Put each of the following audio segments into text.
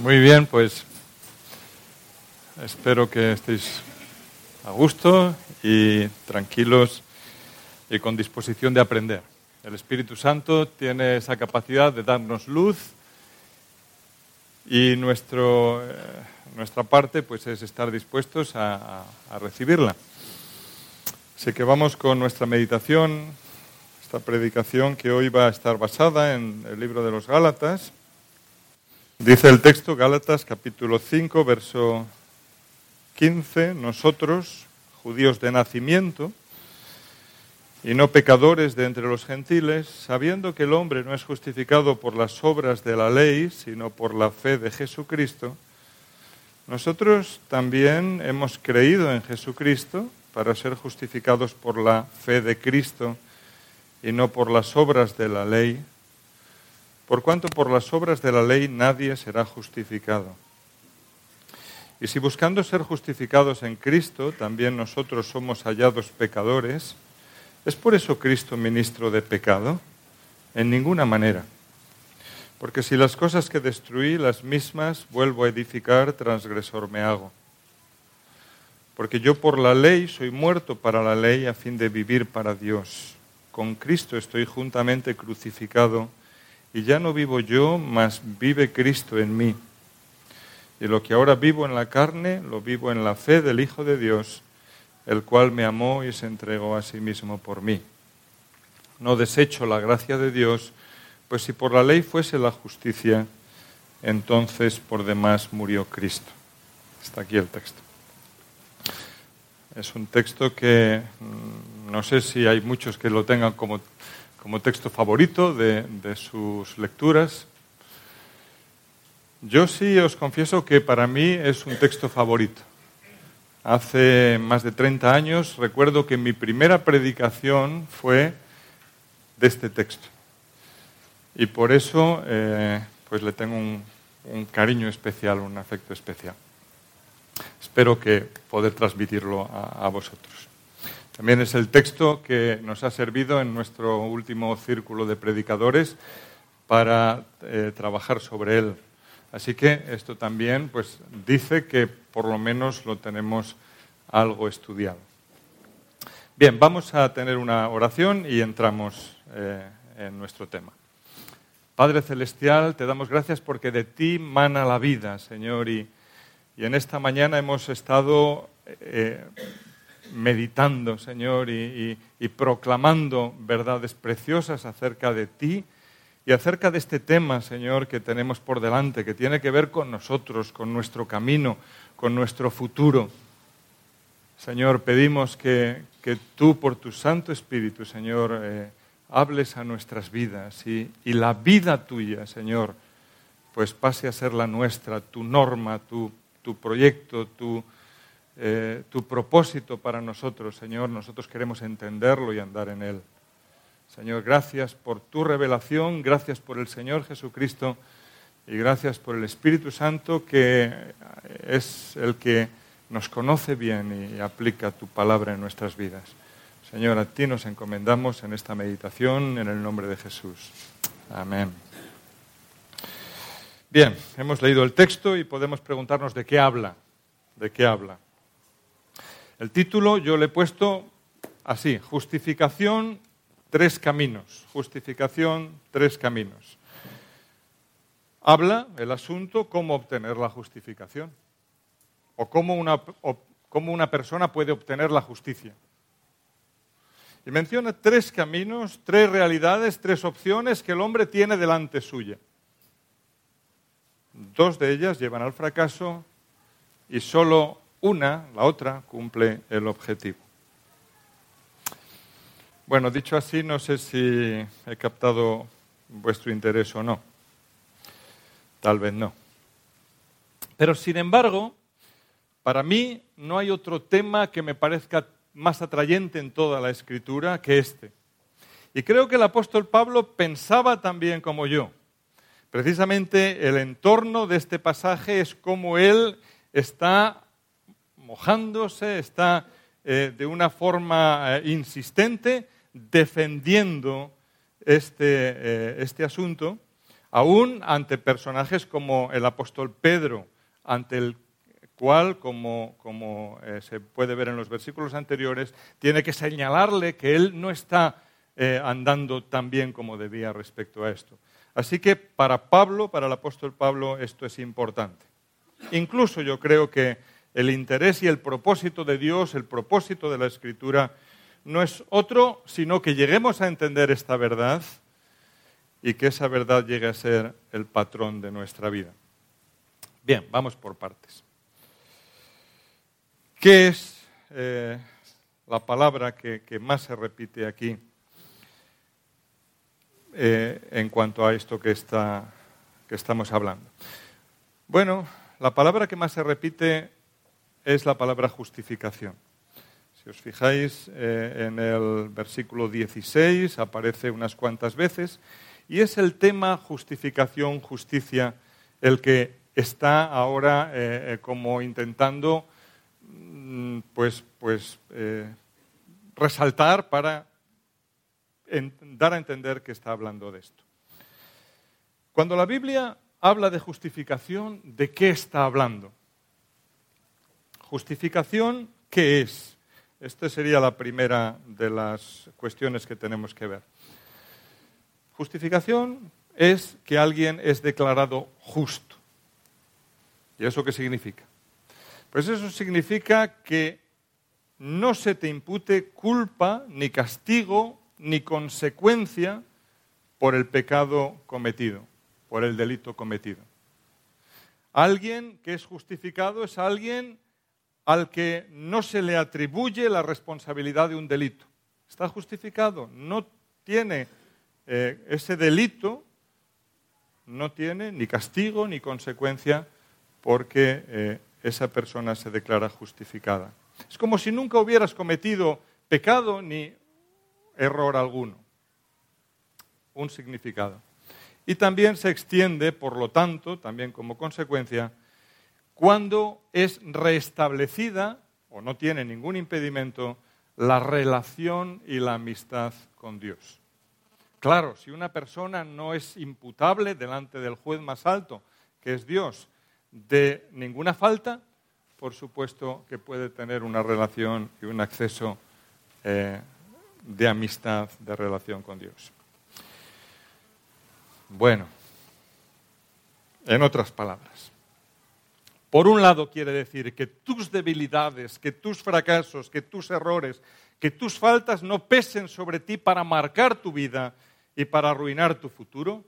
Muy bien, pues espero que estéis a gusto y tranquilos y con disposición de aprender. El Espíritu Santo tiene esa capacidad de darnos luz y nuestro, eh, nuestra parte pues es estar dispuestos a, a recibirla. Así que vamos con nuestra meditación, esta predicación que hoy va a estar basada en el libro de los Gálatas. Dice el texto, Gálatas capítulo 5, verso 15, nosotros, judíos de nacimiento, y no pecadores de entre los gentiles, sabiendo que el hombre no es justificado por las obras de la ley, sino por la fe de Jesucristo, nosotros también hemos creído en Jesucristo para ser justificados por la fe de Cristo y no por las obras de la ley, por cuanto por las obras de la ley nadie será justificado. Y si buscando ser justificados en Cristo, también nosotros somos hallados pecadores, ¿es por eso Cristo ministro de pecado? En ninguna manera. Porque si las cosas que destruí, las mismas vuelvo a edificar, transgresor me hago. Porque yo por la ley soy muerto para la ley a fin de vivir para Dios. Con Cristo estoy juntamente crucificado y ya no vivo yo, mas vive Cristo en mí. Y lo que ahora vivo en la carne, lo vivo en la fe del Hijo de Dios, el cual me amó y se entregó a sí mismo por mí. No desecho la gracia de Dios, pues si por la ley fuese la justicia, entonces por demás murió Cristo. Está aquí el texto. Es un texto que mm, no sé si hay muchos que lo tengan como, como texto favorito de, sus lecturas. Yo sí os confieso que para mí es un texto favorito. Hace más de 30 años recuerdo que mi primera predicación fue de este texto. Y por eso eh, pues le tengo un, cariño especial, un afecto especial. Espero que poder transmitirlo a, vosotros. También es el texto que nos ha servido en nuestro último círculo de predicadores para eh, trabajar sobre él. Así que esto también pues, dice que por lo menos lo tenemos algo estudiado. Bien, vamos a tener una oración y entramos eh, en nuestro tema. Padre Celestial, te damos gracias porque de ti mana la vida, Señor, y y en esta mañana hemos estado eh, meditando, Señor, y, y, proclamando verdades preciosas acerca de ti y acerca de este tema, Señor, que tenemos por delante, que tiene que ver con nosotros, con nuestro camino, con nuestro futuro. Señor, pedimos que, que tú, por tu Santo Espíritu, Señor, eh, hables a nuestras vidas y, y, la vida tuya, Señor, pues pase a ser la nuestra, tu norma, tu tu proyecto, tu, eh, tu propósito para nosotros, Señor. Nosotros queremos entenderlo y andar en él. Señor, gracias por tu revelación, gracias por el Señor Jesucristo y gracias por el Espíritu Santo que es el que nos conoce bien y aplica tu palabra en nuestras vidas. Señor, a ti nos encomendamos en esta meditación en el nombre de Jesús. Amén. Bien, hemos leído el texto y podemos preguntarnos de qué habla. ¿De qué habla? El título yo le he puesto así, justificación, tres caminos. Justificación, tres caminos. Habla el asunto cómo obtener la justificación o cómo una, cómo una persona puede obtener la justicia. Y menciona tres caminos, tres realidades, tres opciones que el hombre tiene delante suya. Dos de ellas llevan al fracaso y solo una, la otra, cumple el objetivo. Bueno, dicho así, no sé si he captado vuestro interés o no. Tal vez no. Pero sin embargo, para mí no hay otro tema que me parezca más atrayente en toda la escritura que este. Y creo que el apóstol Pablo pensaba también como yo. Precisamente el entorno de este pasaje es como él está mojándose, está eh, de una forma eh, insistente defendiendo este, eh, este, asunto, Aún ante personajes como el apóstol Pedro, ante el cual, como, eh, se puede ver en los versículos anteriores, tiene que señalarle que él no está andando tan bien como debía respecto a esto. Así que para Pablo, para el apóstol Pablo, esto es importante. Incluso yo creo que el interés y el propósito de Dios, el propósito de la Escritura, no es otro, sino que lleguemos a entender esta verdad y que esa verdad llegue a ser el patrón de nuestra vida. Bien, vamos por partes. ¿Qué es eh, la palabra que, más se repite aquí eh, en cuanto a esto que, está, que estamos hablando? Bueno, la palabra que más se repite es la palabra justificación. Si os fijáis eh, en el versículo 16, aparece unas cuantas veces, y es el tema justificación, justicia, el que está ahora eh, eh, como intentando mm, pues, pues resaltar para dar a entender que está hablando de esto. Cuando la Biblia habla de justificación, ¿de qué está hablando? Justificación, ¿qué es? Esta sería la primera de las cuestiones que tenemos que ver. Justificación es que alguien es declarado justo. ¿Y eso qué significa? Pues eso significa que no se te impute culpa, ni castigo, ni consecuencia por el pecado cometido, por el delito cometido. Alguien que es justificado es alguien al que no se le atribuye la responsabilidad de un delito. Está justificado, no tiene eh, ese delito, no tiene ni castigo ni consecuencia porque eh, esa persona se declara justificada. Es como si nunca hubieras cometido pecado ni error alguno. Un significado. Y también se extiende, por lo tanto, también como consecuencia, cuando es restablecida, o no tiene ningún impedimento, la relación y la amistad con Dios. Claro, si una persona no es imputable delante del juez más alto, que es Dios, de ninguna falta, por supuesto que puede tener una relación y un acceso eh, de amistad, de relación con Dios. Bueno, en otras palabras, por un lado quiere decir que tus debilidades, que tus fracasos, que tus errores, que tus faltas no pesen sobre ti para marcar tu vida y para arruinar tu futuro,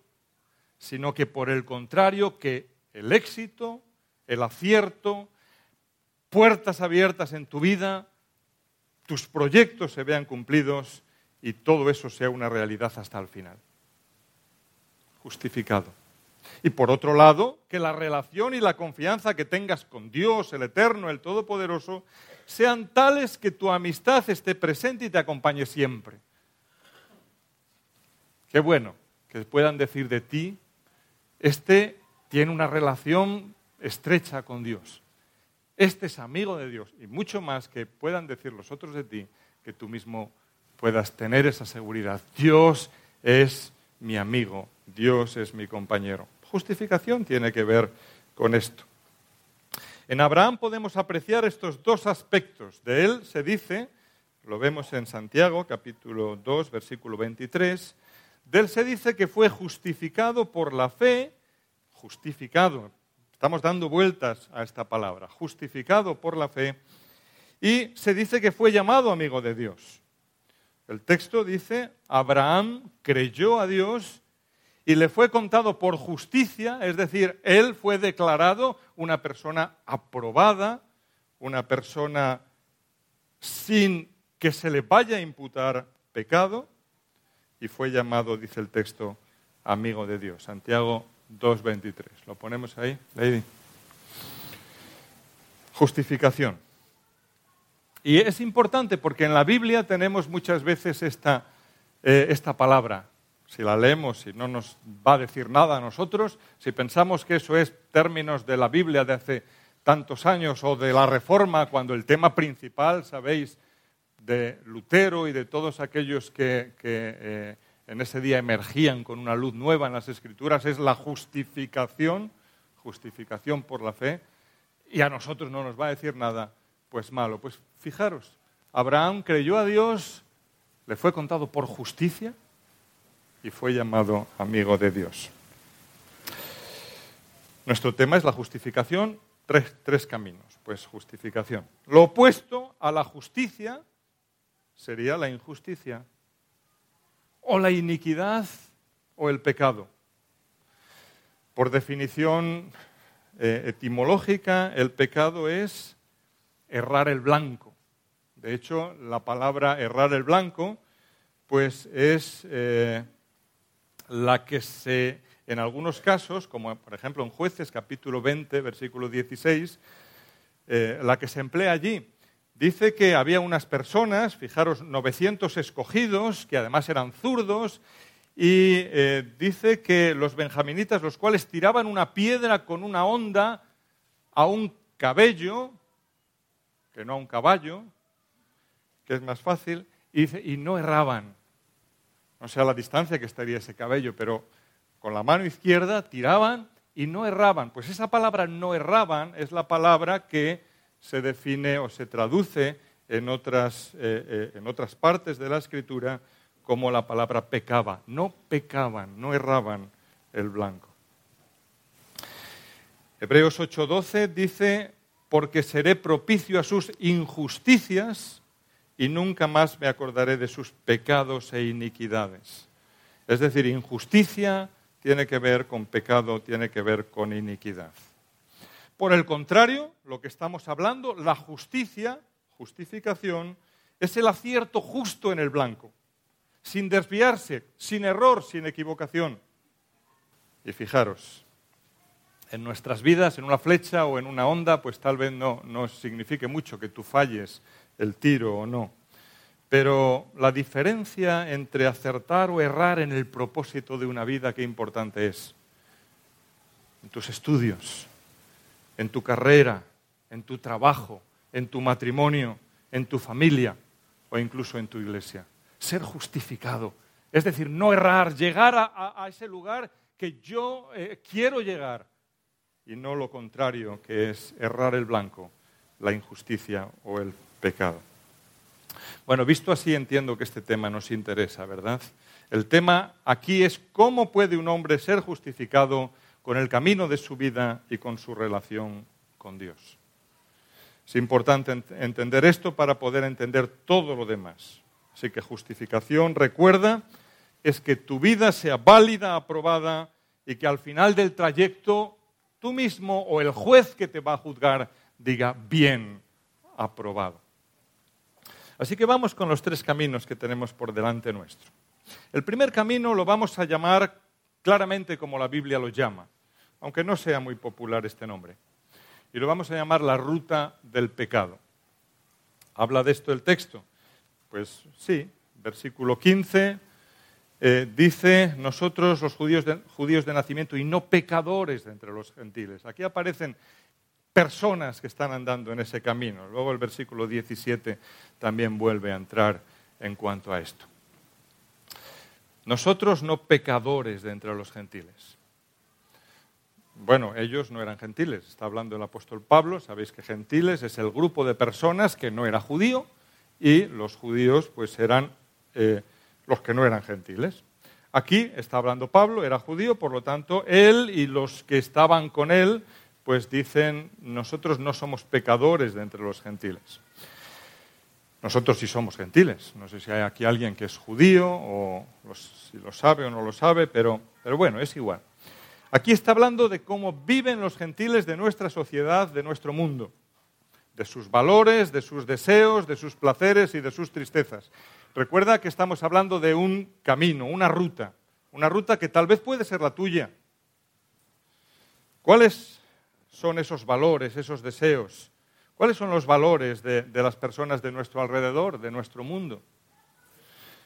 sino que por el contrario, que el éxito, el acierto, puertas abiertas en tu vida, tus proyectos se vean cumplidos y todo eso sea una realidad hasta el final. Justificado. Y por otro lado, que la relación y la confianza que tengas con Dios, el Eterno, el Todopoderoso, sean tales que tu amistad esté presente y te acompañe siempre. Qué bueno que puedan decir de ti, este tiene una relación estrecha con Dios. Este es amigo de Dios. Y mucho más que puedan decir los otros de ti, que tú mismo puedas tener esa seguridad. Dios es mi amigo, Dios es mi compañero justificación tiene que ver con esto. En Abraham podemos apreciar estos dos aspectos. De él se dice, lo vemos en Santiago capítulo 2 versículo 23, de él se dice que fue justificado por la fe, justificado, estamos dando vueltas a esta palabra, justificado por la fe, y se dice que fue llamado amigo de Dios. El texto dice, Abraham creyó a Dios y le fue contado por justicia, es decir, él fue declarado una persona aprobada, una persona sin que se le vaya a imputar pecado, y fue llamado, dice el texto, amigo de Dios. Santiago 2.23. ¿Lo ponemos ahí, Lady? Justificación. Y es importante porque en la Biblia tenemos muchas veces esta, eh, esta palabra, si la leemos y no nos va a decir nada a nosotros, si pensamos que eso es términos de la Biblia de hace tantos años o de la Reforma, cuando el tema principal, sabéis, de Lutero y de todos aquellos que, eh, en ese día emergían con una luz nueva en las escrituras, es la justificación, justificación por la fe, y a nosotros no nos va a decir nada, pues malo. Pues fijaros, Abraham creyó a Dios, le fue contado por justicia y fue llamado amigo de Dios. Nuestro tema es la justificación, tres, tres caminos. Pues justificación. Lo opuesto a la justicia sería la injusticia, o la iniquidad o el pecado. Por definición eh, etimológica, el pecado es errar el blanco. De hecho, la palabra errar el blanco, pues es eh, la que se, en algunos casos, como por ejemplo en Jueces capítulo 20, versículo 16, eh, la que se emplea allí. Dice que había unas personas, fijaros, 900 escogidos, que además eran zurdos, y eh, dice que los benjaminitas, los cuales tiraban una piedra con una onda a un cabello, que no a un caballo, que es más fácil, y, dice, y no erraban. No sé a la distancia que estaría ese cabello, pero con la mano izquierda tiraban y no erraban. Pues esa palabra no erraban es la palabra que se define o se traduce en otras, eh, eh, en otras partes de la escritura como la palabra pecaba. No pecaban, no erraban el blanco. Hebreos 8:12 dice, porque seré propicio a sus injusticias y nunca más me acordaré de sus pecados e iniquidades. Es decir, injusticia tiene que ver con pecado, tiene que ver con iniquidad. Por el contrario, lo que estamos hablando, la justicia, justificación, es el acierto justo en el blanco, sin desviarse, sin error, sin equivocación. Y fijaros, en nuestras vidas, en una flecha o en una onda, pues tal vez no, no signifique mucho que tú falles el tiro o no. Pero la diferencia entre acertar o errar en el propósito de una vida, qué importante es. En tus estudios, en tu carrera, en tu trabajo, en tu matrimonio, en tu familia o incluso en tu iglesia. Ser justificado, es decir, no errar, llegar a, ese lugar que yo eh, quiero llegar y no lo contrario, que es errar el blanco, la injusticia o el pecado. Bueno, visto así entiendo que este tema nos interesa, ¿verdad? El tema aquí es cómo puede un hombre ser justificado con el camino de su vida y con su relación con Dios. Es importante entender esto para poder entender todo lo demás. Así que justificación, recuerda, es que tu vida sea válida, aprobada y que al final del trayecto tú mismo o el juez que te va a juzgar diga bien, aprobado. Así que vamos con los tres caminos que tenemos por delante nuestro. El primer camino lo vamos a llamar claramente como la Biblia lo llama, aunque no sea muy popular este nombre. Y lo vamos a llamar la ruta del pecado. ¿Habla de esto el texto? Pues sí, versículo 15 eh, dice, nosotros los judíos de, judíos de nacimiento y no pecadores de entre los gentiles. Aquí aparecen personas que están andando en ese camino. Luego el versículo 17 también vuelve a entrar en cuanto a esto. Nosotros no pecadores de entre los gentiles. Bueno, ellos no eran gentiles, está hablando el apóstol Pablo, sabéis que gentiles es el grupo de personas que no era judío y los judíos pues eran eh, los que no eran gentiles. Aquí está hablando Pablo, era judío, por lo tanto, él y los que estaban con él pues dicen, nosotros no somos pecadores de entre los gentiles. Nosotros sí somos gentiles. No sé si hay aquí alguien que es judío o si lo sabe o no lo sabe, pero, pero bueno, es igual. Aquí está hablando de cómo viven los gentiles de nuestra sociedad, de nuestro mundo, de sus valores, de sus deseos, de sus placeres y de sus tristezas. Recuerda que estamos hablando de un camino, una ruta, una ruta que tal vez puede ser la tuya. ¿Cuáles son esos valores, esos deseos? ¿Cuáles son los valores de, las personas de nuestro alrededor, de nuestro mundo?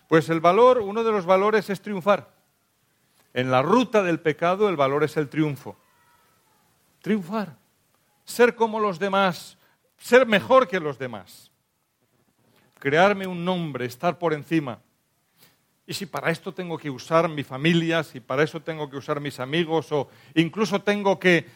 Pues el valor, uno de los valores es triunfar. En la ruta del pecado el valor es el triunfo. Triunfar. Ser como los demás. Ser mejor que los demás. Crearme un nombre, estar por encima. Y si para esto tengo que usar mi familia, si para eso tengo que usar mis amigos o incluso tengo que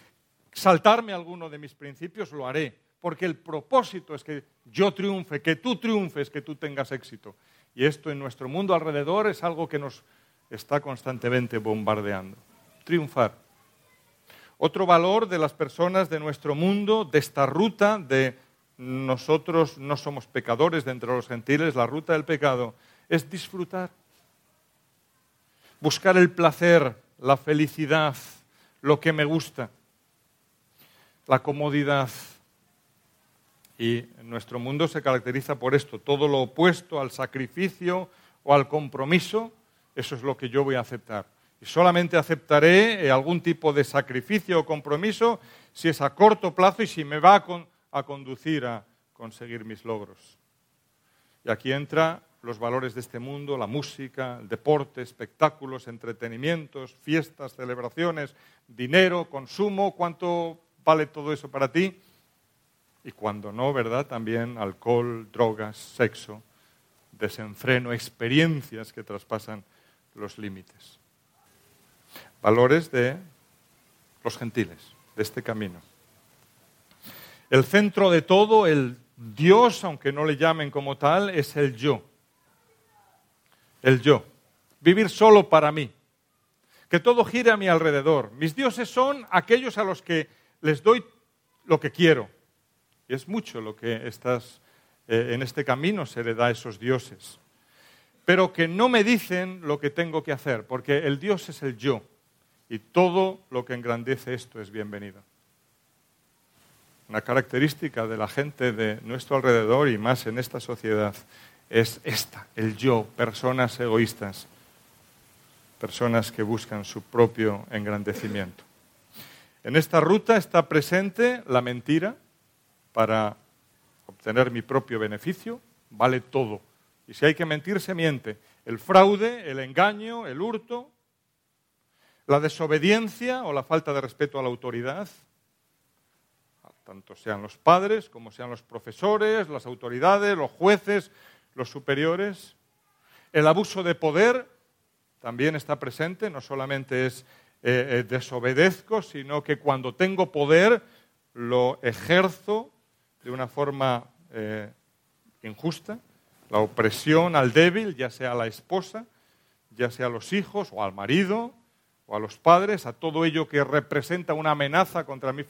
saltarme alguno de mis principios, lo haré. Porque el propósito es que yo triunfe, que tú triunfes, que tú tengas éxito. Y esto en nuestro mundo alrededor es algo que nos está constantemente bombardeando. Triunfar. Otro valor de las personas de nuestro mundo, de esta ruta de nosotros no somos pecadores de entre los gentiles, la ruta del pecado, es disfrutar. Buscar el placer, la felicidad, lo que me gusta, la comodidad. Y nuestro mundo se caracteriza por esto, todo lo opuesto al sacrificio o al compromiso, eso es lo que yo voy a aceptar. Y solamente aceptaré eh, algún tipo de sacrificio o compromiso si es a corto plazo y si me va a conducir a conseguir mis logros. Y aquí entra los valores de este mundo, la música, el deporte, espectáculos, entretenimientos, fiestas, celebraciones, dinero, consumo, cuánto vale todo eso para ti. Y cuando no, ¿verdad? También alcohol, drogas, sexo, desenfreno, experiencias que traspasan los límites. Valores de los gentiles, de este camino. El centro de todo, el Dios, aunque no le llamen como tal, es el yo. El yo. Vivir solo para mí. Que todo gire a mi alrededor. Mis dioses son aquellos a los que les doy lo que quiero. Y es mucho lo que estás, eh, en este camino se le da a esos dioses. Pero que no me dicen lo que tengo que hacer, porque el Dios es el yo. Y todo lo que engrandece esto es bienvenido una característica de la gente de nuestro alrededor y más en esta sociedad es esta, el yo, personas egoístas, personas que buscan su propio engrandecimiento. En esta ruta está presente la mentira para obtener mi propio beneficio, vale todo. Y si hay que mentir, se miente. El fraude, el engaño, el hurto, la desobediencia o la falta de respeto a la autoridad, tanto sean los padres como sean los profesores, las autoridades, los jueces, los superiores. El abuso de poder también está presente, no solamente es eh, eh, desobedezco, sino que cuando tengo poder lo ejerzo de una forma eh, injusta, la opresión al débil, ya sea a la esposa, ya sea a los hijos o al marido, o a los padres, a todo ello que representa una amenaza contra mi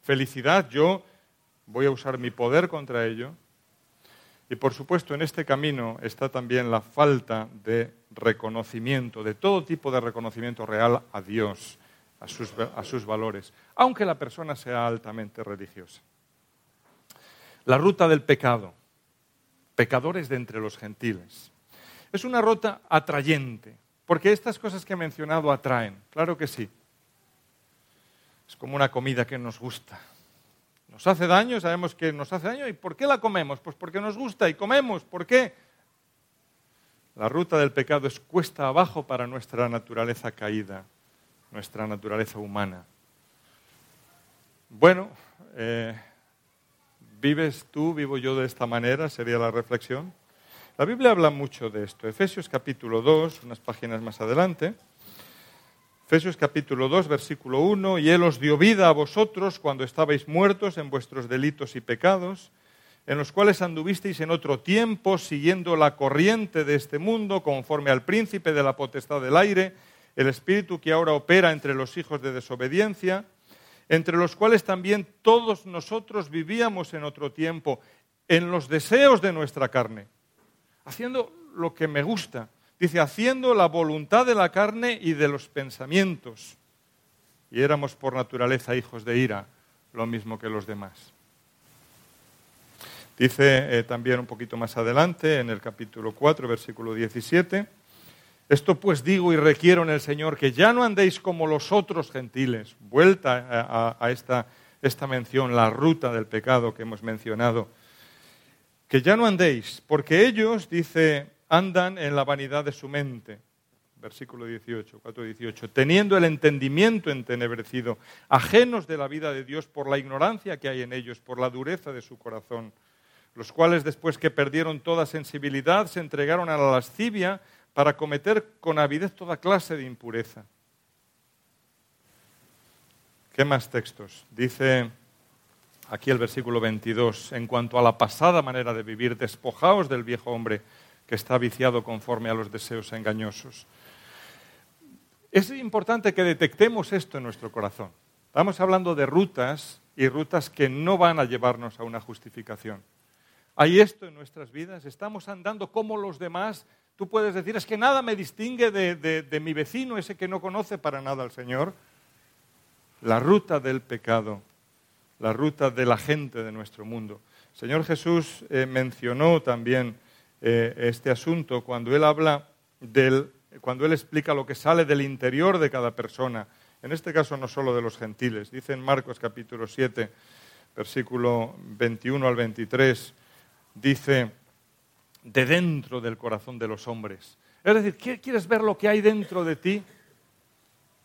felicidad, yo voy a usar mi poder contra ello. Y por supuesto, en este camino está también la falta de reconocimiento, de todo tipo de reconocimiento real a Dios, a sus, a sus valores, aunque la persona sea altamente religiosa. La ruta del pecado, pecadores de entre los gentiles. Es una ruta atrayente, porque estas cosas que he mencionado atraen, claro que sí. Es como una comida que nos gusta. Nos hace daño, sabemos que nos hace daño. ¿Y por qué la comemos? Pues porque nos gusta y comemos. ¿Por qué? La ruta del pecado es cuesta abajo para nuestra naturaleza caída, nuestra naturaleza humana. Bueno, eh, ¿vives tú, vivo yo de esta manera? Sería la reflexión. La Biblia habla mucho de esto. Efesios capítulo 2, unas páginas más adelante. Efesios capítulo 2, versículo 1, y Él os dio vida a vosotros cuando estabais muertos en vuestros delitos y pecados, en los cuales anduvisteis en otro tiempo, siguiendo la corriente de este mundo, conforme al príncipe de la potestad del aire, el espíritu que ahora opera entre los hijos de desobediencia, entre los cuales también todos nosotros vivíamos en otro tiempo, en los deseos de nuestra carne haciendo lo que me gusta. Dice, haciendo la voluntad de la carne y de los pensamientos. Y éramos por naturaleza hijos de ira, lo mismo que los demás. Dice eh, también un poquito más adelante, en el capítulo 4, versículo 17, esto pues digo y requiero en el Señor que ya no andéis como los otros gentiles. Vuelta a, esta, esta mención, la ruta del pecado que hemos mencionado que ya no andéis, porque ellos, dice, andan en la vanidad de su mente. Versículo 18, 4, 18. Teniendo el entendimiento entenebrecido, ajenos de la vida de Dios por la ignorancia que hay en ellos, por la dureza de su corazón, los cuales después que perdieron toda sensibilidad se entregaron a la lascivia para cometer con avidez toda clase de impureza. ¿Qué más textos? Dice aquí el versículo 22, en cuanto a la pasada manera de vivir, despojaos del viejo hombre que está viciado conforme a los deseos engañosos. Es importante que detectemos esto en nuestro corazón. Estamos hablando de rutas y rutas que no van a llevarnos a una justificación. ¿Hay esto en nuestras vidas? ¿Estamos andando como los demás? Tú puedes decir, es que nada me distingue de, de mi vecino, ese que no conoce para nada al Señor. La ruta del pecado la ruta de la gente de nuestro mundo. El Señor Jesús eh, mencionó también eh, este asunto cuando él habla del, cuando él explica lo que sale del interior de cada persona. En este caso no solo de los gentiles. Dice en Marcos capítulo 7, versículo 21 al 23, dice, de dentro del corazón de los hombres. Es decir, ¿quieres ver lo que hay dentro de ti?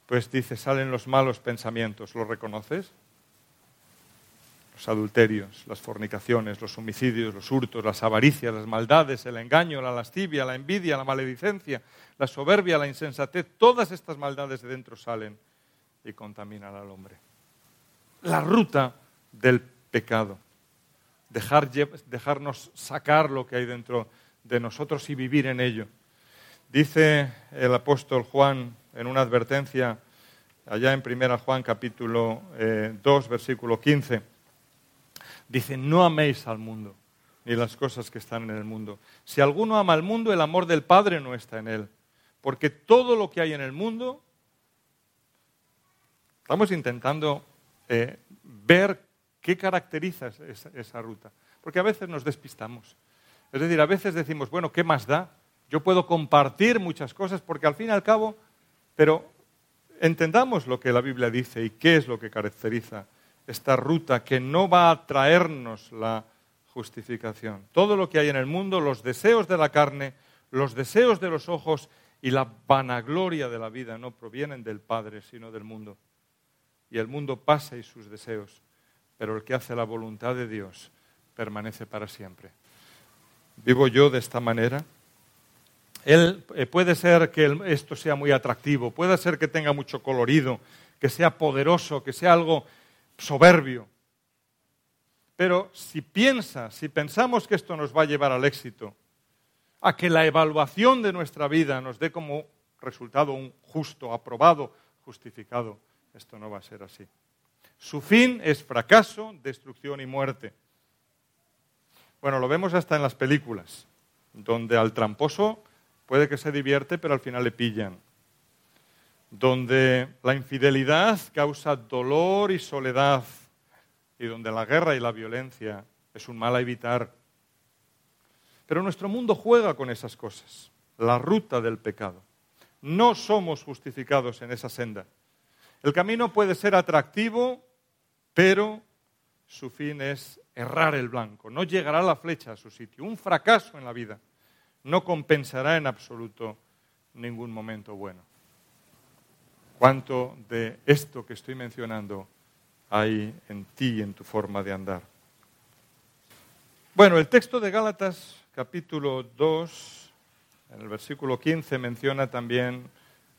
Pues dice, salen los malos pensamientos. ¿Lo reconoces? Los adulterios, las fornicaciones, los homicidios, los hurtos, las avaricias, las maldades, el engaño, la lascivia, la envidia, la maledicencia, la soberbia, la insensatez, todas estas maldades de dentro salen y contaminan al hombre. La ruta del pecado. dejarnos sacar lo que hay dentro de nosotros y vivir en ello. Dice el apóstol Juan en una advertencia allá en 1 Juan capítulo 2, eh, versículo 15 Dice, no améis al mundo, ni las cosas que están en el mundo. Si alguno ama al mundo, el amor del Padre no está en él. Porque todo lo que hay en el mundo, estamos intentando eh, ver qué caracteriza esa, esa ruta. Porque a veces nos despistamos. Es decir, a veces decimos, bueno, ¿qué más da? Yo puedo compartir muchas cosas porque al fin y al cabo, pero entendamos lo que la Biblia dice y qué es lo que caracteriza esta ruta que no va a traernos la justificación. Todo lo que hay en el mundo, los deseos de la carne, los deseos de los ojos y la vanagloria de la vida no provienen del Padre, sino del mundo. Y el mundo pasa y sus deseos, pero el que hace la voluntad de Dios permanece para siempre. ¿Vivo yo de esta manera? Él, eh, puede ser que esto sea muy atractivo, puede ser que tenga mucho colorido, que sea poderoso, que sea algo soberbio. Pero si piensa, si pensamos que esto nos va a llevar al éxito, a que la evaluación de nuestra vida nos dé como resultado un justo, aprobado, justificado, esto no va a ser así. Su fin es fracaso, destrucción y muerte. Bueno, lo vemos hasta en las películas, donde al tramposo puede que se divierte, pero al final le pillan donde la infidelidad causa dolor y soledad y donde la guerra y la violencia es un mal a evitar. Pero nuestro mundo juega con esas cosas, la ruta del pecado. No somos justificados en esa senda. El camino puede ser atractivo, pero su fin es errar el blanco. No llegará la flecha a su sitio. Un fracaso en la vida no compensará en absoluto ningún momento bueno cuánto de esto que estoy mencionando hay en ti y en tu forma de andar. Bueno, el texto de Gálatas capítulo 2, en el versículo 15, menciona también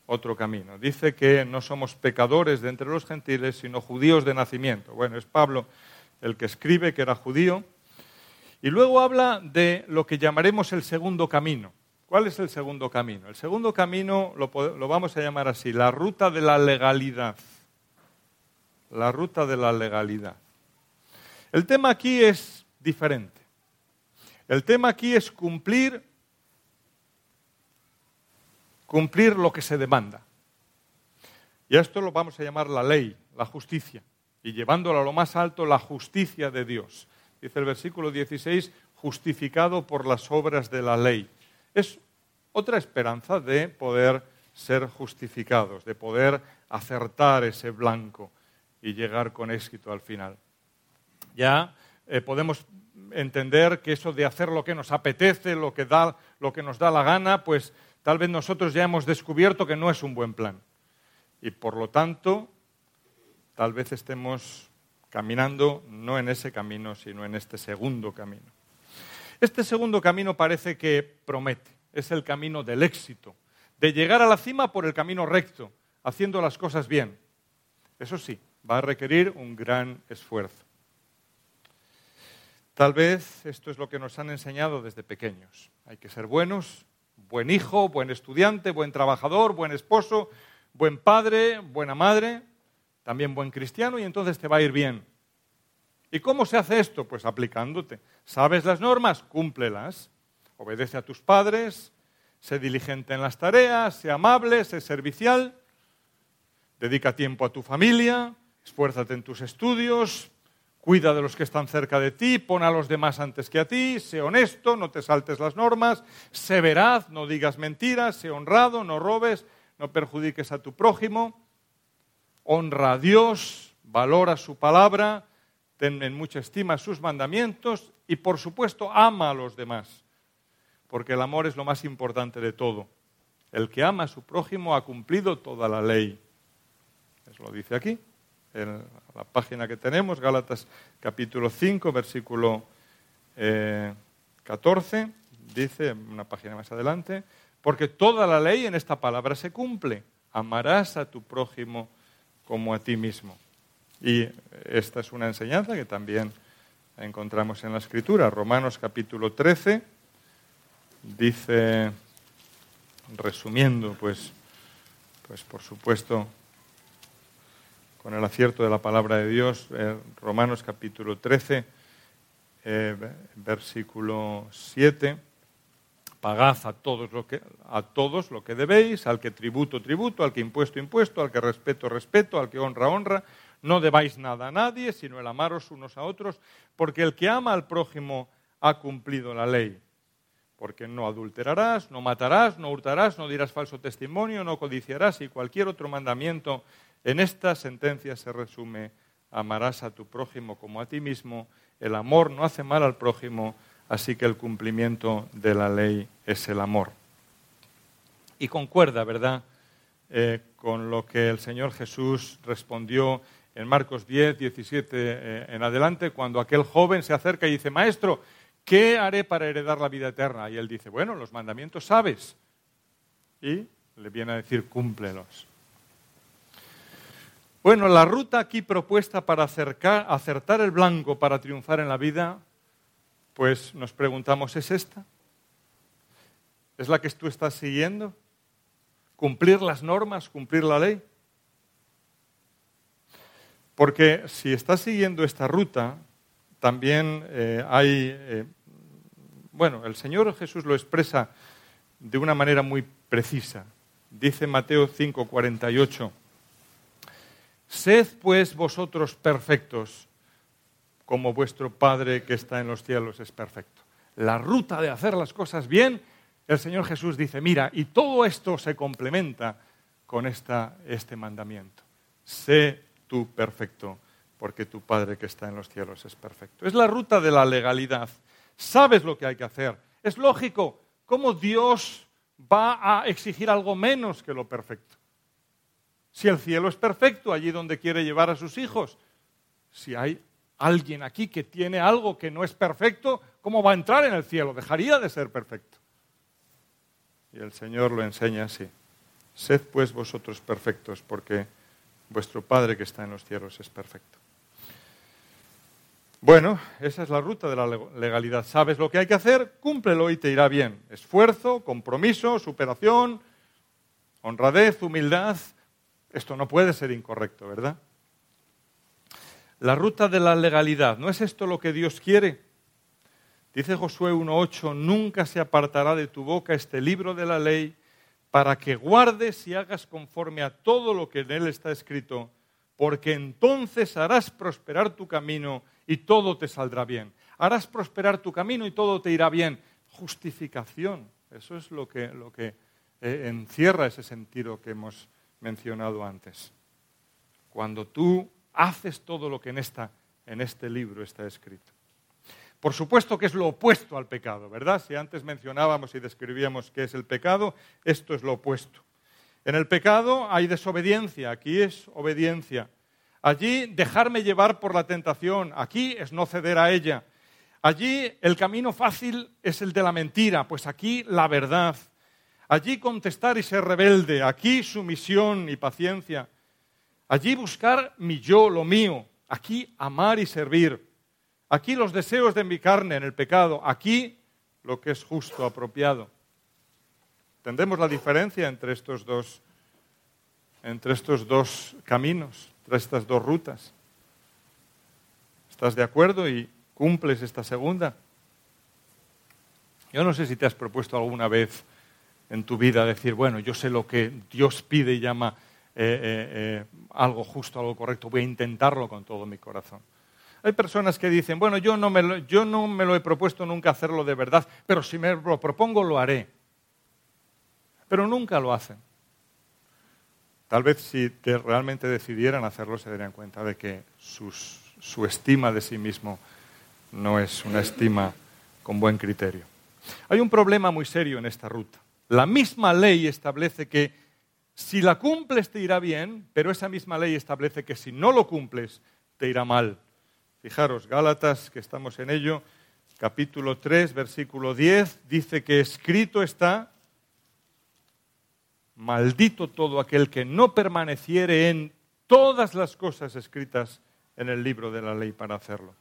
otro camino. Dice que no somos pecadores de entre los gentiles, sino judíos de nacimiento. Bueno, es Pablo el que escribe que era judío. Y luego habla de lo que llamaremos el segundo camino. ¿Cuál es el segundo camino? El segundo camino lo, vamos a llamar así, la ruta de la legalidad. La ruta de la legalidad. El tema aquí es diferente. El tema aquí es cumplir, cumplir lo que se demanda. Y a esto lo vamos a llamar la ley, la justicia. Y llevándolo a lo más alto, la justicia de Dios. Dice el versículo 16, justificado por las obras de la ley. Es otra esperanza de poder ser justificados, de poder acertar ese blanco y llegar con éxito al final. Ya eh, podemos entender que eso de hacer lo que nos apetece, lo que, da, lo que nos da la gana, pues tal vez nosotros ya hemos descubierto que no es un buen plan. Y por lo tanto, tal vez estemos caminando no en ese camino, sino en este segundo camino. Este segundo camino parece que promete. Es el camino del éxito, de llegar a la cima por el camino recto, haciendo las cosas bien. Eso sí, va a requerir un gran esfuerzo. Tal vez esto es lo que nos han enseñado desde pequeños. Hay que ser buenos, buen hijo, buen estudiante, buen trabajador, buen esposo, buen padre, buena madre, también buen cristiano y entonces te va a ir bien. ¿Y cómo se hace esto? Pues aplicándote. ¿Sabes las normas? Cúmplelas. Obedece a tus padres, sé diligente en las tareas, sé amable, sé servicial, dedica tiempo a tu familia, esfuérzate en tus estudios, cuida de los que están cerca de ti, pon a los demás antes que a ti, sé honesto, no te saltes las normas, sé veraz, no digas mentiras, sé honrado, no robes, no perjudiques a tu prójimo, honra a Dios, valora su palabra, ten en mucha estima sus mandamientos y por supuesto ama a los demás, porque el amor es lo más importante de todo. El que ama a su prójimo ha cumplido toda la ley. Eso lo dice aquí, en la página que tenemos, Gálatas capítulo 5, versículo 14, eh, dice, una página más adelante, porque toda la ley en esta palabra se cumple. Amarás a tu prójimo como a ti mismo. Y esta es una enseñanza que también encontramos en la Escritura. Romanos capítulo 13 dice, resumiendo, pues, pues por supuesto, con el acierto de la palabra de Dios, eh, Romanos capítulo 13, eh, versículo 7 pagad a todos, lo que, a todos lo que debéis, al que tributo, tributo, al que impuesto, impuesto, al que respeto, respeto, al que honra, honra. No debáis nada a nadie, sino el amaros unos a otros, porque el que ama al prójimo ha cumplido la ley. Porque no adulterarás, no matarás, no hurtarás, no dirás falso testimonio, no codiciarás y cualquier otro mandamiento. En esta sentencia se resume, amarás a tu prójimo como a ti mismo. El amor no hace mal al prójimo, así que el cumplimiento de la ley es el amor. Y concuerda, ¿verdad?, eh, con lo que el Señor Jesús respondió en Marcos 10, 17 eh, en adelante, cuando aquel joven se acerca y dice, Maestro, ¿qué haré para heredar la vida eterna? Y él dice, bueno, los mandamientos sabes. Y le viene a decir, cúmplelos. Bueno, la ruta aquí propuesta para acercar, acertar el blanco para triunfar en la vida pues nos preguntamos, ¿es esta? ¿Es la que tú estás siguiendo? ¿Cumplir las normas, cumplir la ley? Porque si estás siguiendo esta ruta, también eh, hay, eh, bueno, el Señor Jesús lo expresa de una manera muy precisa. Dice Mateo 5:48, Sed pues vosotros perfectos, como vuestro Padre que está en los cielos es perfecto. La ruta de hacer las cosas bien, el Señor Jesús dice, mira, y todo esto se complementa con esta, este mandamiento. Sé tú perfecto, porque tu Padre que está en los cielos es perfecto. Es la ruta de la legalidad. Sabes lo que hay que hacer. Es lógico. ¿Cómo Dios va a exigir algo menos que lo perfecto? Si el cielo es perfecto, allí donde quiere llevar a sus hijos, si hay alguien aquí que tiene algo que no es perfecto, ¿cómo va a entrar en el cielo? Dejaría de ser perfecto. Y el Señor lo enseña así. Sed pues vosotros perfectos, porque vuestro Padre que está en los cielos es perfecto. Bueno, esa es la ruta de la legalidad. Sabes lo que hay que hacer, cúmplelo y te irá bien. Esfuerzo, compromiso, superación, honradez, humildad. Esto no puede ser incorrecto, ¿verdad? La ruta de la legalidad, ¿no es esto lo que Dios quiere? Dice Josué 1.8, nunca se apartará de tu boca este libro de la ley para que guardes y hagas conforme a todo lo que en él está escrito, porque entonces harás prosperar tu camino y todo te saldrá bien. Harás prosperar tu camino y todo te irá bien. Justificación, eso es lo que, lo que eh, encierra ese sentido que hemos mencionado antes. Cuando tú haces todo lo que en, esta, en este libro está escrito. Por supuesto que es lo opuesto al pecado, ¿verdad? Si antes mencionábamos y describíamos qué es el pecado, esto es lo opuesto. En el pecado hay desobediencia, aquí es obediencia. Allí dejarme llevar por la tentación, aquí es no ceder a ella. Allí el camino fácil es el de la mentira, pues aquí la verdad. Allí contestar y ser rebelde, aquí sumisión y paciencia. Allí buscar mi yo, lo mío, aquí amar y servir. Aquí los deseos de mi carne en el pecado, aquí lo que es justo, apropiado. ¿Entendemos la diferencia entre estos dos, entre estos dos caminos, entre estas dos rutas? ¿Estás de acuerdo y cumples esta segunda? Yo no sé si te has propuesto alguna vez en tu vida decir, bueno, yo sé lo que Dios pide y llama eh, eh, eh, algo justo, algo correcto, voy a intentarlo con todo mi corazón. Hay personas que dicen, bueno, yo no, me lo, yo no me lo he propuesto nunca hacerlo de verdad, pero si me lo propongo lo haré. Pero nunca lo hacen. Tal vez si realmente decidieran hacerlo se darían cuenta de que su estima de sí mismo no es una estima con buen criterio. Hay un problema muy serio en esta ruta. La misma ley establece que si la cumples te irá bien, pero esa misma ley establece que si no lo cumples te irá mal. Fijaros, Gálatas, que estamos en ello, capítulo 3, versículo 10, dice que escrito está, maldito todo aquel que no permaneciere en todas las cosas escritas en el libro de la ley para hacerlo.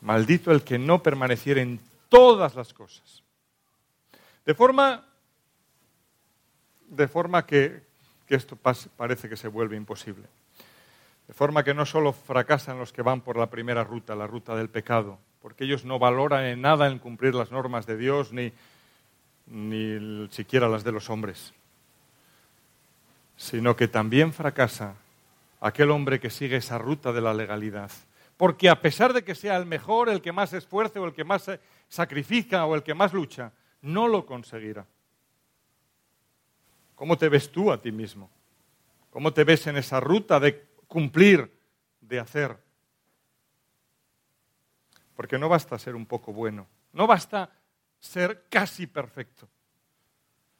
Maldito el que no permaneciere en todas las cosas. De forma, de forma que, esto parece que se vuelve imposible. De forma que no solo fracasan los que van por la primera ruta, la ruta del pecado, porque ellos no valoran en nada en cumplir las normas de Dios ni, ni siquiera las de los hombres, sino que también fracasa aquel hombre que sigue esa ruta de la legalidad. Porque a pesar de que sea el mejor, el que más esfuerce o el que más sacrifica o el que más lucha, no lo conseguirá. ¿Cómo te ves tú a ti mismo? ¿Cómo te ves en esa ruta de cumplir, de hacer? Porque no basta ser un poco bueno, no basta ser casi perfecto.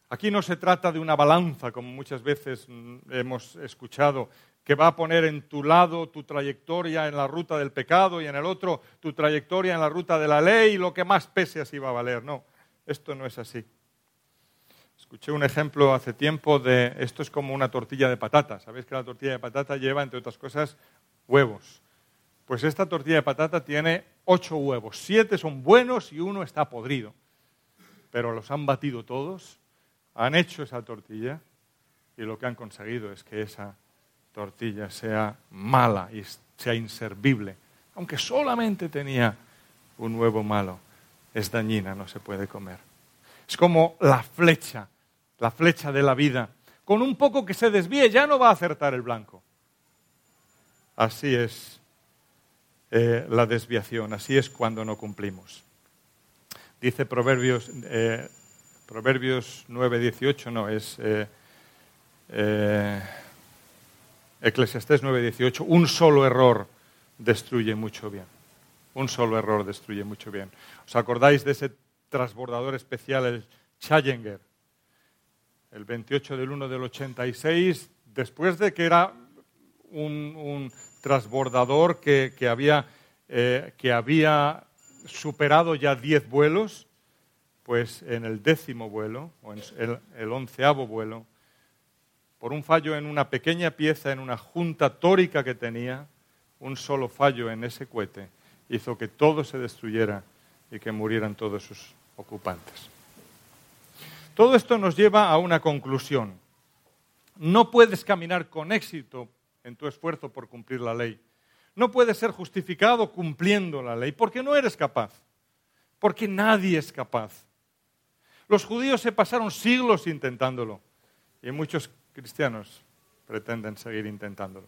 Aquí no se trata de una balanza, como muchas veces hemos escuchado, que va a poner en tu lado tu trayectoria en la ruta del pecado y en el otro tu trayectoria en la ruta de la ley y lo que más pese así va a valer. No, esto no es así. Escuché un ejemplo hace tiempo de esto es como una tortilla de patata. Sabéis que la tortilla de patata lleva, entre otras cosas, huevos. Pues esta tortilla de patata tiene ocho huevos. Siete son buenos y uno está podrido. Pero los han batido todos, han hecho esa tortilla y lo que han conseguido es que esa tortilla sea mala y sea inservible. Aunque solamente tenía un huevo malo es dañina, no se puede comer. Es como la flecha, la flecha de la vida. Con un poco que se desvíe ya no va a acertar el blanco. Así es eh, la desviación, así es cuando no cumplimos. Dice Proverbios, eh, Proverbios 9, 18, no, es eh, eh Eclesiastés 9, 18, un solo error destruye mucho bien. Un solo error destruye mucho bien. ¿Os acordáis de ese transbordador especial, el Challenger? El 28 del 1 del 86, después de que era un, transbordador que, había, eh, que había superado ya 10 vuelos, pues en el décimo vuelo, o en el, el onceavo vuelo, por un fallo en una pequeña pieza, en una junta tórica que tenía, un solo fallo en ese cohete, hizo que todo se destruyera y que murieran todos sus ocupantes. Todo esto nos lleva a una conclusión. No puedes caminar con éxito en tu esfuerzo por cumplir la ley. No puedes ser justificado cumpliendo la ley porque no eres capaz. Porque nadie es capaz. Los judíos se pasaron siglos intentándolo y muchos cristianos pretenden seguir intentándolo.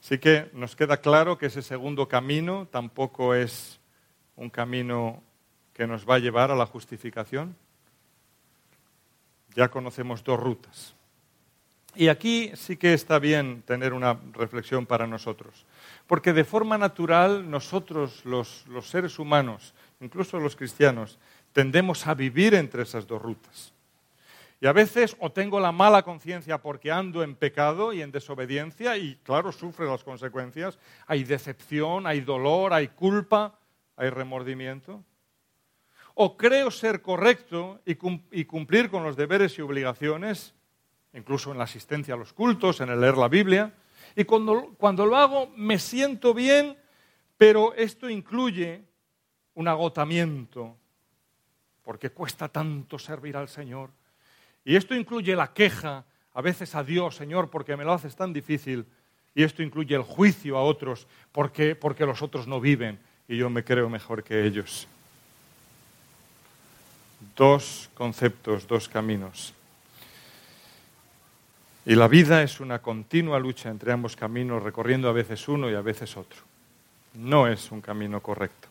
Así que nos queda claro que ese segundo camino tampoco es un camino que nos va a llevar a la justificación. Ya conocemos dos rutas. Y aquí sí que está bien tener una reflexión para nosotros, porque de forma natural nosotros, los, los seres humanos, incluso los cristianos, tendemos a vivir entre esas dos rutas. Y a veces o tengo la mala conciencia porque ando en pecado y en desobediencia y claro, sufre las consecuencias. Hay decepción, hay dolor, hay culpa, hay remordimiento. O creo ser correcto y cumplir con los deberes y obligaciones, incluso en la asistencia a los cultos, en el leer la Biblia. Y cuando, cuando lo hago me siento bien, pero esto incluye un agotamiento, porque cuesta tanto servir al Señor. Y esto incluye la queja a veces a Dios, Señor, porque me lo haces tan difícil. Y esto incluye el juicio a otros, porque, porque los otros no viven y yo me creo mejor que ellos. Dos conceptos, dos caminos. Y la vida es una continua lucha entre ambos caminos, recorriendo a veces uno y a veces otro. No es un camino correcto.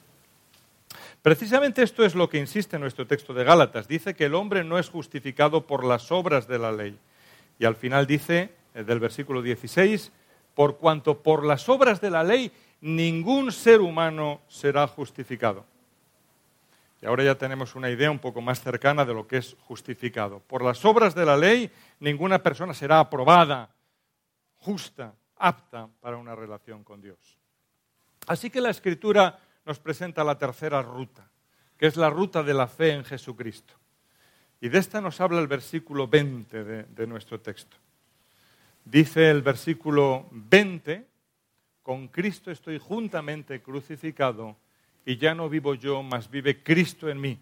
Precisamente esto es lo que insiste nuestro texto de Gálatas. Dice que el hombre no es justificado por las obras de la ley. Y al final dice, eh, del versículo 16, por cuanto por las obras de la ley ningún ser humano será justificado. Ahora ya tenemos una idea un poco más cercana de lo que es justificado. Por las obras de la ley ninguna persona será aprobada, justa, apta para una relación con Dios. Así que la escritura nos presenta la tercera ruta, que es la ruta de la fe en Jesucristo. Y de esta nos habla el versículo 20 de, nuestro texto. Dice el versículo 20, con Cristo estoy juntamente crucificado y ya no vivo yo, mas vive Cristo en mí.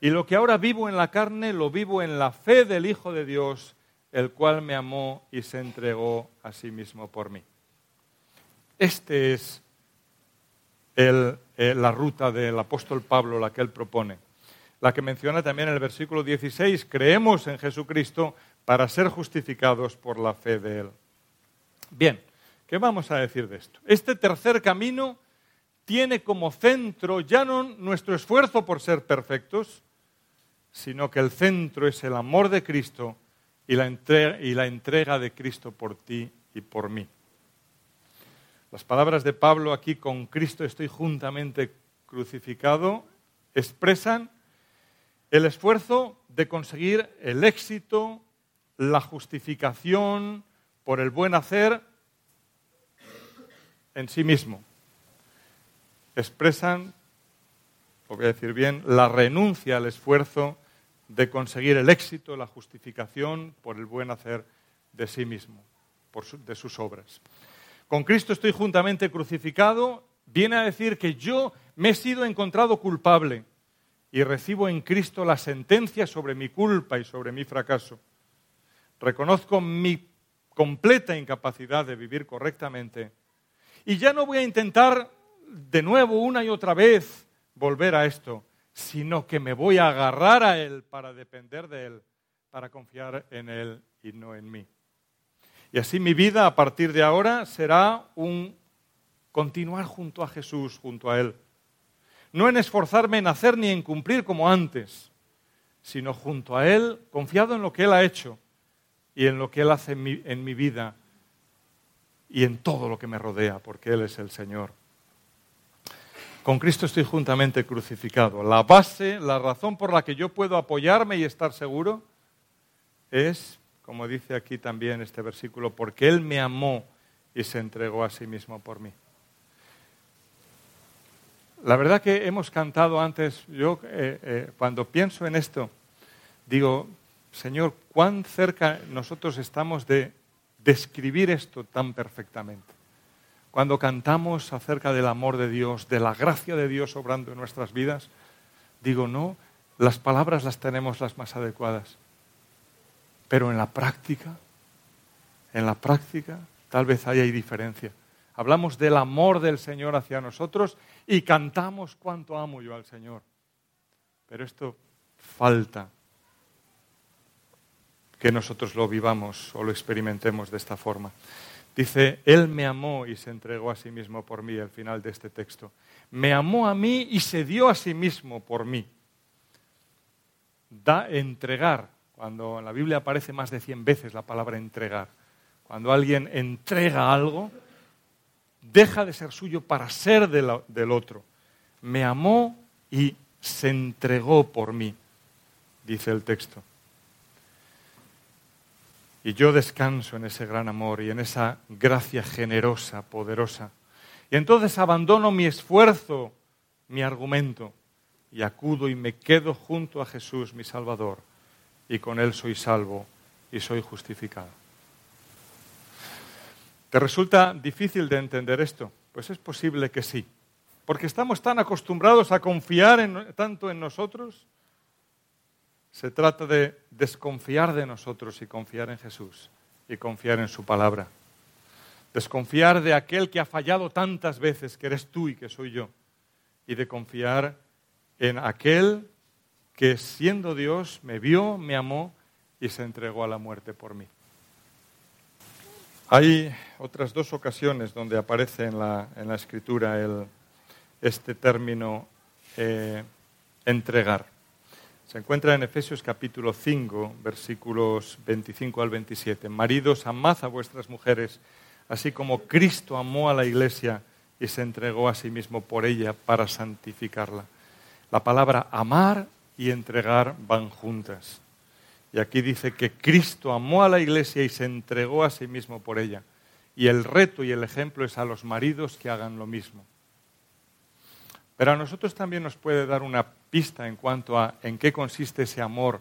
Y lo que ahora vivo en la carne, lo vivo en la fe del Hijo de Dios, el cual me amó y se entregó a sí mismo por mí. Este es eh, la ruta del apóstol Pablo, la que él propone. La que menciona también en el versículo 16, creemos en Jesucristo para ser justificados por la fe de Él. Bien, ¿qué vamos a decir de esto? Este tercer camino tiene como centro ya no nuestro esfuerzo por ser perfectos, sino que el centro es el amor de Cristo y la entrega, y la entrega de Cristo por ti y por mí. Las palabras de Pablo aquí, con Cristo estoy juntamente crucificado, expresan el esfuerzo de conseguir el éxito, la justificación por el buen hacer en sí mismo. Expresan, voy a decir bien, la renuncia al esfuerzo de conseguir el éxito, la justificación por el buen hacer de sí mismo, por de sus obras con Cristo estoy juntamente crucificado, viene a decir que yo me he sido encontrado culpable y recibo en Cristo la sentencia sobre mi culpa y sobre mi fracaso. Reconozco mi completa incapacidad de vivir correctamente y ya no voy a intentar de nuevo una y otra vez volver a esto, sino que me voy a agarrar a Él para depender de Él, para confiar en Él y no en mí. Y así mi vida a partir de ahora será un continuar junto a Jesús, junto a Él. No en esforzarme en hacer ni en cumplir como antes, sino junto a Él, confiado en lo que Él ha hecho y en lo que Él hace en mi, en mi vida y en todo lo que me rodea, porque Él es el Señor. Con Cristo estoy juntamente crucificado. La base, la razón por la que yo puedo apoyarme y estar seguro es como dice aquí también este versículo, porque Él me amó y se entregó a sí mismo por mí. La verdad que hemos cantado antes, yo eh, eh, cuando pienso en esto, digo, Señor, cuán cerca nosotros estamos de describir esto tan perfectamente. Cuando cantamos acerca del amor de Dios, de la gracia de Dios obrando en nuestras vidas, digo, no, las palabras las tenemos las más adecuadas. Pero en la práctica, en la práctica, tal vez haya diferencia. Hablamos del amor del Señor hacia nosotros y cantamos cuánto amo yo al Señor. Pero esto falta que nosotros lo vivamos o lo experimentemos de esta forma. Dice, Él me amó y se entregó a sí mismo por mí, al final de este texto. Me amó a mí y se dio a sí mismo por mí. Da entregar cuando en la Biblia aparece más de 100 veces la palabra entregar. Cuando alguien entrega algo, deja de ser suyo para ser del otro. Me amó y se entregó por mí, dice el texto. Y yo descanso en ese gran amor y en esa gracia generosa, poderosa. Y entonces abandono mi esfuerzo, mi argumento, y acudo y me quedo junto a Jesús, mi Salvador, y con Él soy salvo y soy justificado. ¿Te resulta difícil de entender esto? Pues es posible que sí, porque estamos tan acostumbrados a confiar tanto en nosotros. Se trata de desconfiar de nosotros y confiar en Jesús y confiar en su palabra. Desconfiar de aquel que ha fallado tantas veces, que eres tú y que soy yo, y de confiar en aquel que siendo Dios me vio, me amó y se entregó a la muerte por mí. Hay otras dos ocasiones donde aparece en la, en la escritura el, este término eh, entregar. Se encuentra en Efesios capítulo 5, versículos 25 al 27. Maridos, amad a vuestras mujeres, así como Cristo amó a la iglesia y se entregó a sí mismo por ella para santificarla. La palabra amar y entregar van juntas. Y aquí dice que Cristo amó a la iglesia y se entregó a sí mismo por ella. Y el reto y el ejemplo es a los maridos que hagan lo mismo. Pero a nosotros también nos puede dar una pista en cuanto a en qué consiste ese amor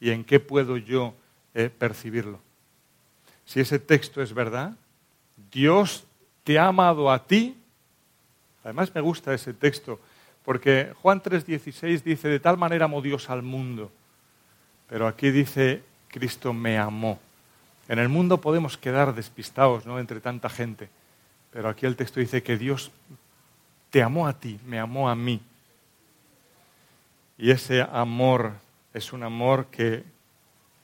y en qué puedo yo eh, percibirlo. Si ese texto es verdad, Dios te ha amado a ti. Además me gusta ese texto porque Juan 3:16 dice, de tal manera amó Dios al mundo. Pero aquí dice, Cristo me amó. En el mundo podemos quedar despistados, ¿no? Entre tanta gente. Pero aquí el texto dice que Dios te amó a ti, me amó a mí. Y ese amor es un amor que,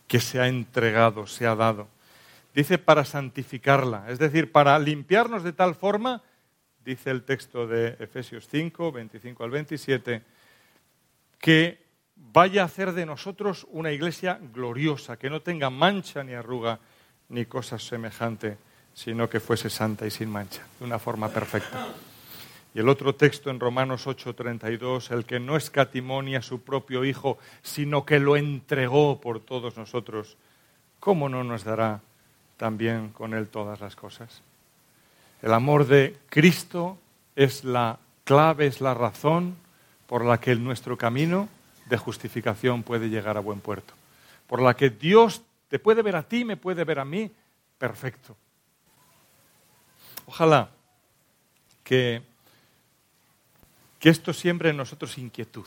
que se ha entregado, se ha dado. Dice para santificarla, es decir, para limpiarnos de tal forma, dice el texto de Efesios 5, 25 al 27, que vaya a hacer de nosotros una iglesia gloriosa, que no tenga mancha ni arruga ni cosa semejante, sino que fuese santa y sin mancha, de una forma perfecta. Y el otro texto en Romanos 8:32, el que no escatimó ni a su propio Hijo, sino que lo entregó por todos nosotros, ¿cómo no nos dará también con Él todas las cosas? El amor de Cristo es la clave, es la razón por la que nuestro camino de justificación puede llegar a buen puerto. Por la que Dios te puede ver a ti, me puede ver a mí, perfecto. Ojalá que que esto siembre en nosotros inquietud,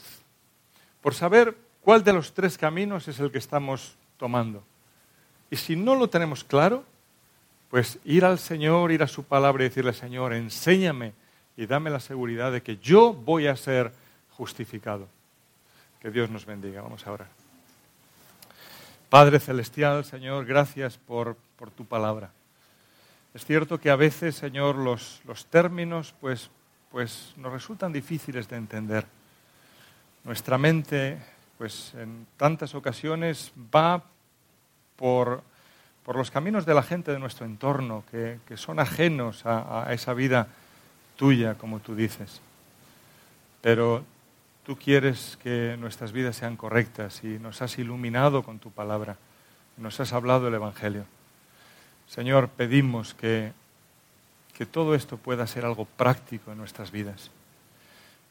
por saber cuál de los tres caminos es el que estamos tomando. Y si no lo tenemos claro, pues ir al Señor, ir a su palabra y decirle, Señor, enséñame y dame la seguridad de que yo voy a ser justificado. Que Dios nos bendiga. Vamos a orar. Padre Celestial, Señor, gracias por, por tu palabra. Es cierto que a veces, Señor, los, los términos pues pues nos resultan difíciles de entender. Nuestra mente, pues en tantas ocasiones va por, los caminos de la gente de nuestro entorno, que, son ajenos a, a, esa vida tuya, como tú dices. Pero tú quieres que nuestras vidas sean correctas y nos has iluminado con tu palabra, nos has hablado el Evangelio. Señor, pedimos que que todo esto pueda ser algo práctico en nuestras vidas.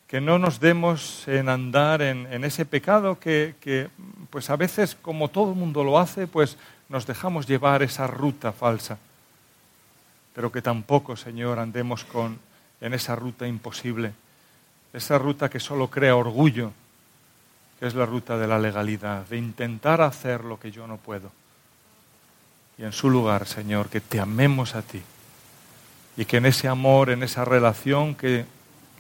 Que no nos demos en andar en, ese pecado que, pues a veces, como todo el mundo lo hace, pues nos dejamos llevar esa ruta falsa. Pero que tampoco, Señor, andemos con, en esa ruta imposible, esa ruta que solo crea orgullo, que es la ruta de la legalidad, de intentar hacer lo que yo no puedo. Y en su lugar, Señor, que te amemos a ti y que en ese amor, en esa relación que,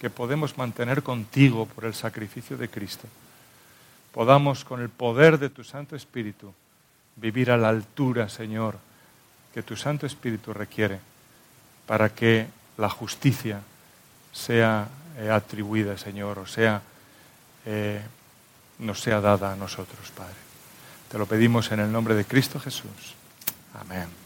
que podemos mantener contigo por el sacrificio de Cristo, podamos con el poder de tu Santo Espíritu vivir a la altura, Señor, que tu Santo Espíritu requiere para que la justicia sea eh, atribuida, Señor, o sea, eh, nos sea dada a nosotros, Padre. Te lo pedimos en el nombre de Cristo Jesús. Amén.